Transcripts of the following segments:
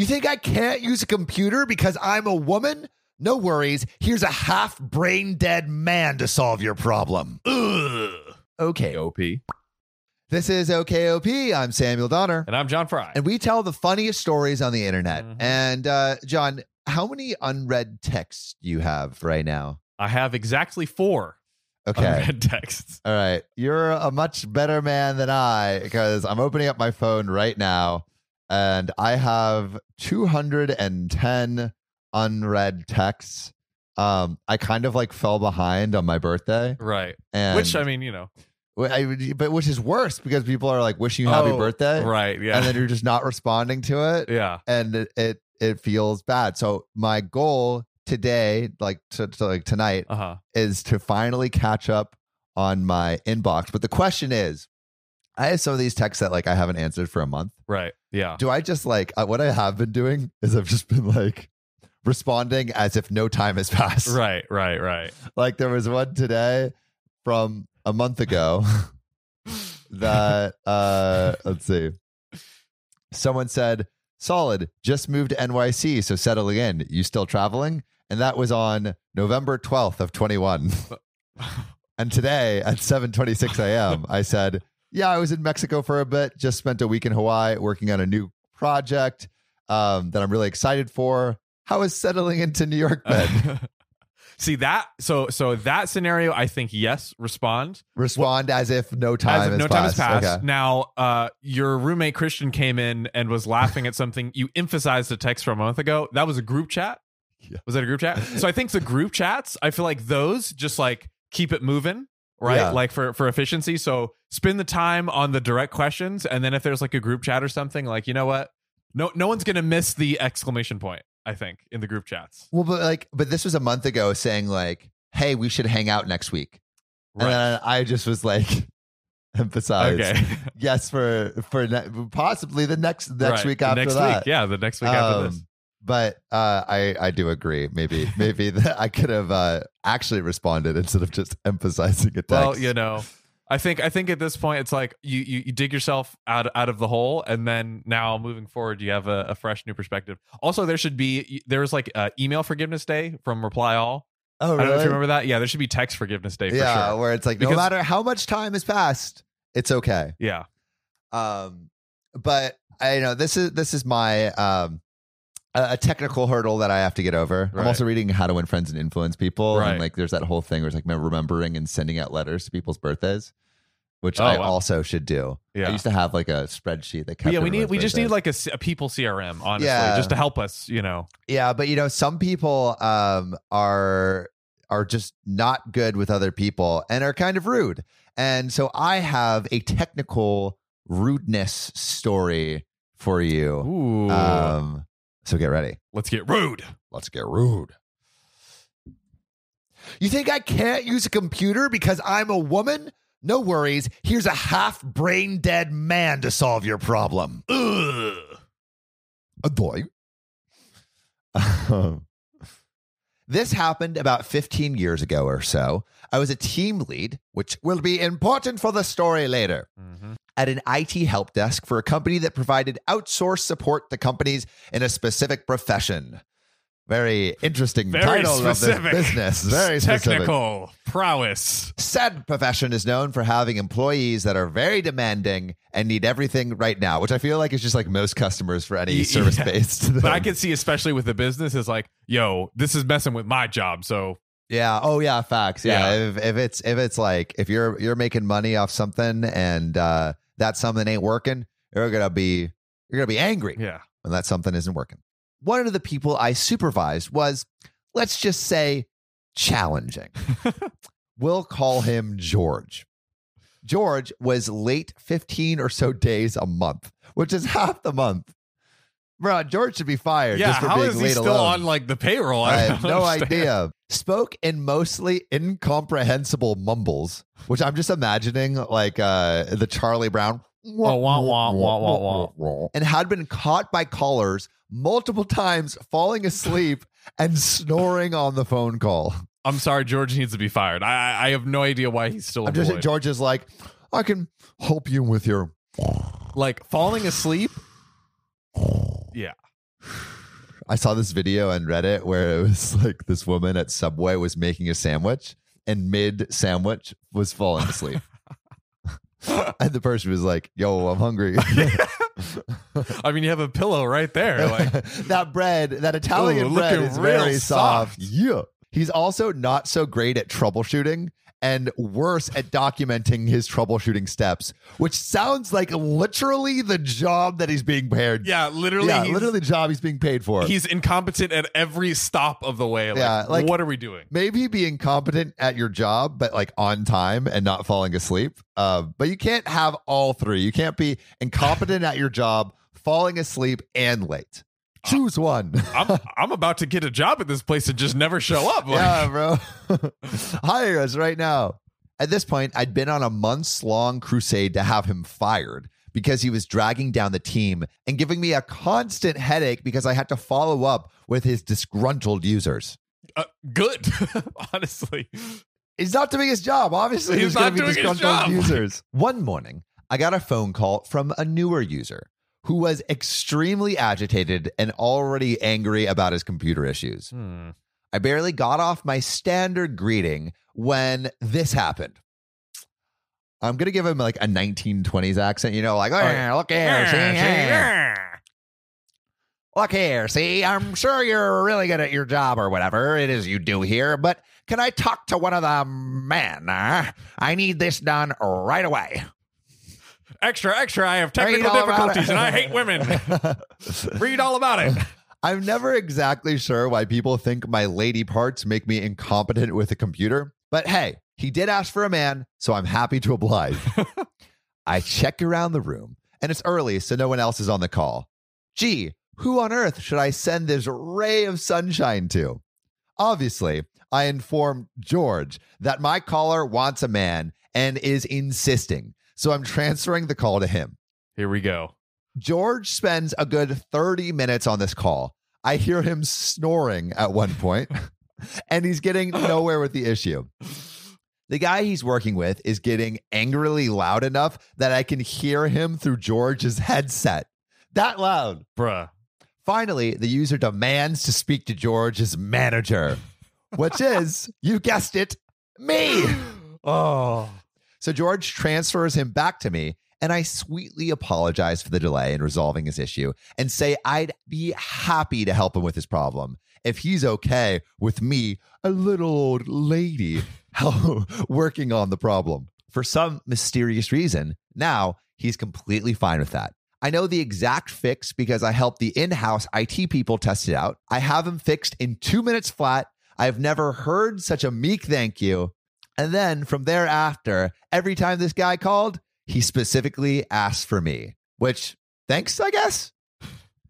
You think I can't use a computer because I'm a woman? No worries. Here's a half brain dead man to solve your problem. Ugh. Okay. OP. This is OKOP. I'm Samuel Donner. And I'm John Fry. And we tell the funniest stories on the internet. Mhm. And uh, John, how many unread texts do you have right now? I have exactly four Okay. unread texts. All right. You're a much better man than I because I'm opening up my phone right now and I have 210 unread texts. Um, I kind of like fell behind on my birthday. Right. And Which, I mean, you know. I- but which is worse because people are like wishing you happy Oh, birthday. Right. Yeah. And then you're just not responding to it. yeah. and it, it it feels bad. So my goal today, like to, to like tonight, Uh huh. is to finally catch up on my inbox. But the question is, I have some of these texts that like I haven't answered for a month. Right. Yeah. Do I just like uh, what I have been doing is I've just been like responding as if no time has passed. Right. Right. Right. Like there was one today from a month ago that uh let's see. Someone said, "Solid, just moved to NYC, so settling in. You still traveling?" And that was on November 12th of 21. and today at 7:26 a.m., I said, "Yeah, I was in Mexico for a bit, just spent a week in Hawaii working on a new project um that I'm really excited for. How is settling into New York been?" See that? So so that scenario, I think yes, respond Respond as if no time as if has no time has passed. passed. Okay. Now, uh, your roommate Christian came in and was laughing at something. You emphasized a text from a month ago. That was a group chat. Yeah. Was that a group chat? So I think the group chats. I feel like those just like keep it moving, right? Yeah. Like for for efficiency. So spend the time on the direct questions, and then if there's like a group chat or something, like you know what, no no one's gonna miss the exclamation point. I think in the group chats. Well, but like, but this was a month ago saying like, "Hey, we should hang out next week," and then I just was like, emphasize, Okay. yes for for ne- possibly the next next Right. week after next that. week. Yeah, the next week after this. Um, But uh, I I do agree. Maybe maybe that I could have uh, actually responded instead of just emphasizing a text. Well, you know, I think I think at this point it's like you you, you dig yourself out out of the hole, and then now moving forward, you have a, a fresh new perspective. Also, there should be there's like uh, email forgiveness day from Reply All. oh I don't know if you remember that. Yeah, there should be text forgiveness day for yeah, sure. where it's like Because- no matter how much time has passed, it's okay. Yeah, Um, but I you know this is this is my um a, a technical hurdle that I have to get over. Right. I'm also reading How to Win Friends and Influence People, Right. and like there's that whole thing where it's like remembering and sending out letters to people's birthdays, which Oh, I wow. also should do. I used to have like a spreadsheet that kept. yeah, we need we just need like a, people CRM, honestly, Yeah. just to help us. You know, yeah, but you know some people um are are just not good with other people and are kind of rude, and so I have a technical rudeness story for you. ooh, Um, so get ready. let's get rude. Let's get rude. You think I can't use a computer because I'm a woman? No worries. Here's a half brain dead man to solve your problem. Ugh. A boy. this happened about 15 years ago or so. I was a team lead, which will be important for the story later Mhm. At an IT help desk for a company that provided outsourced support to companies in a specific profession. Very interesting Very title specific. of this business. Very specific. technical prowess. Said profession is known for having employees that are very demanding and need everything right now, which I feel like is just like most customers for any service based. But I can see, especially with the business, is like, yo, this is messing with my job. So Yeah. Oh yeah. Facts. Yeah. Yeah. If, if it's if it's like if you're you're making money off something and uh, that something ain't working, you're gonna be you're gonna be angry yeah, when that something isn't working. One of the people I supervised was, let's just say, challenging. we'll call him George. George was late 15 or so days a month, which is half the month. Bro, George should be fired yeah. just for How being is he late still alone. on like the payroll? I don't have no understand. idea. Spoke in mostly incomprehensible mumbles, which I'm just imagining like uh the Charlie Brown Oh, wah, wah, wah, wah, and had been caught by callers multiple times falling asleep and snoring on the phone call. I'm sorry, George needs to be fired. I I I have no idea why he's still I'm just. George is like, I can help you with your like falling asleep. Yeah, I saw this video on Reddit where it was like this woman at Subway was making a sandwich and mid sandwich was falling asleep. and the person was like, Yo, I'm hungry. I mean, you have a pillow right there. Like, that bread, that Italian Ooh, bread is very soft. soft. Yeah. He's also not so great at troubleshooting and worse at documenting his troubleshooting steps, which sounds like literally the job that he's being paid. yeah, literally, yeah, literally the job he's being paid for. he's incompetent at every stop of the way. Like, Yeah, like- what are we doing? Maybe being competent at your job, but like on time and not falling asleep. Uh, but you can't have all three. You can't be incompetent at your job, falling asleep, and late. Choose one. I'm I'm about to get a job at this place and just never show up. Like, yeah, bro. Hire us right now. At this point, I'd been on a months long crusade to have him fired because he was dragging down the team and giving me a constant headache because I had to follow up with his disgruntled users. uh, good, honestly. He's not doing his job. Obviously, He's he's not doing his job. users. One morning, I got a phone call from a newer user who was extremely agitated and already angry about his computer issues. Hmm. I barely got off my standard greeting when this happened. I'm gonna give him like a 1920s accent, you know, like, oh, look here, see, yeah. look here, see, I'm sure you're really good at your job or whatever it is you do here, but can I talk to one of the men? Uh, I need this done right away. Extra, extra. I have technical difficulties and I hate women. Read all about it. I'm never exactly sure why people think my lady parts make me incompetent with a computer, but hey, he did ask for a man, so I'm happy to oblige. I check around the room, and it's early, so no one else is on the call. Gee, who on earth should I send this ray of sunshine to? Obviously, I inform George that my caller wants a man and is insisting, so I'm transferring the call to him. Here we go. George spends a good 30 minutes on this call. I hear him snoring at one point, and he's getting nowhere with the issue. The guy he's working with is getting angrily loud enough that I can hear him through George's headset. That loud. Bruh. Finally, the user demands to speak to George's manager, which is, you guessed it, me. Oh. So George transfers him back to me, and I sweetly apologize for the delay in resolving his issue and say I'd be happy to help him with his problem if he's okay with me, a little old lady, working on the problem. For some mysterious reason, now he's completely fine with that. I know the exact fix because I helped the in house IT people test it out. I have him fixed in two minutes flat. I've never heard such a meek thank you. And then from thereafter, every time this guy called, he specifically asked for me, which thanks, I guess.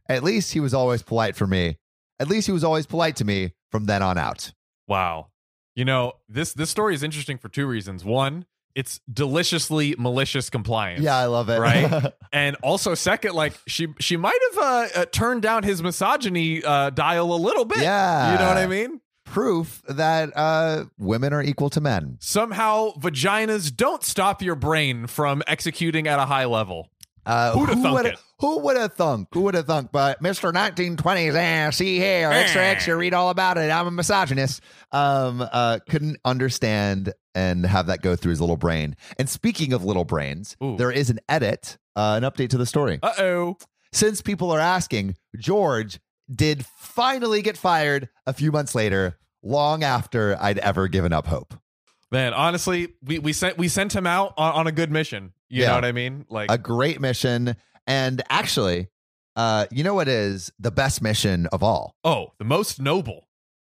At least he was always polite for me. At least he was always polite to me from then on out. Wow. You know, this this story is interesting for two reasons. One, it's deliciously malicious compliance. Yeah, I love it. Right? And also second, like she she might have uh, uh, turned down his misogyny uh, dial a little bit. Yeah. You know what I mean? Proof that uh, women are equal to men. Somehow vaginas don't stop your brain from executing at a high level. Uh, Who'da who would it? Who would have thunk? Who would have thunk? But Mr. 1920s, eh, see here, extra, extra, read all about it. I'm a misogynist. Um, uh, couldn't understand and have that go through his little brain. And speaking of little brains, Ooh. there is an edit, uh, an update to the story. Uh oh. Since people are asking, George did finally get fired a few months later, long after I'd ever given up hope. Man, honestly, we, we sent we sent him out on, on a good mission. You Yeah. know what I mean? Like a great mission. And actually, uh, you know what is the best mission of all? oh, the most noble.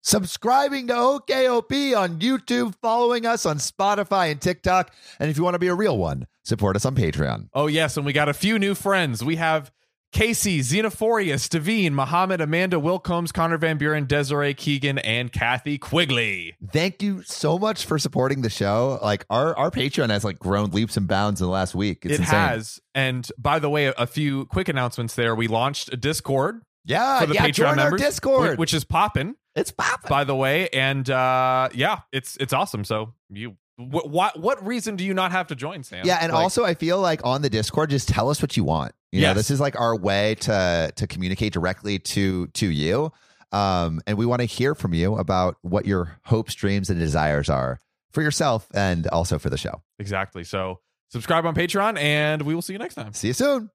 Subscribing to OKOP on YouTube, following us on Spotify and TikTok. And if you want to be a real one, support us on Patreon. Oh, yes. And we got a few new friends. We have Casey, Xenophorius, Stavine, Muhammad, Amanda Wilcombs, Connor Van Buren, Desiree Keegan, and Kathy Quigley. Thank you so much for supporting the show. Like our our Patreon has like grown leaps and bounds in the last week. It's it insane. has. And by the way, a, few quick announcements there. We launched a Discord Yeah, for the yeah, Patreon join members, our Discord. which is popping, it's popping. by the way. And uh, yeah, it's it's awesome. So you, wh- what what reason do you not have to join, Sam? Yeah, and Like, also I feel like on the Discord, just tell us what you want. You know, this is like our way to to communicate directly to to you. Um, and we want to hear from you about what your hopes, dreams, and desires are for yourself and also for the show. Exactly. So subscribe on Patreon, and we will see you next time. See you soon.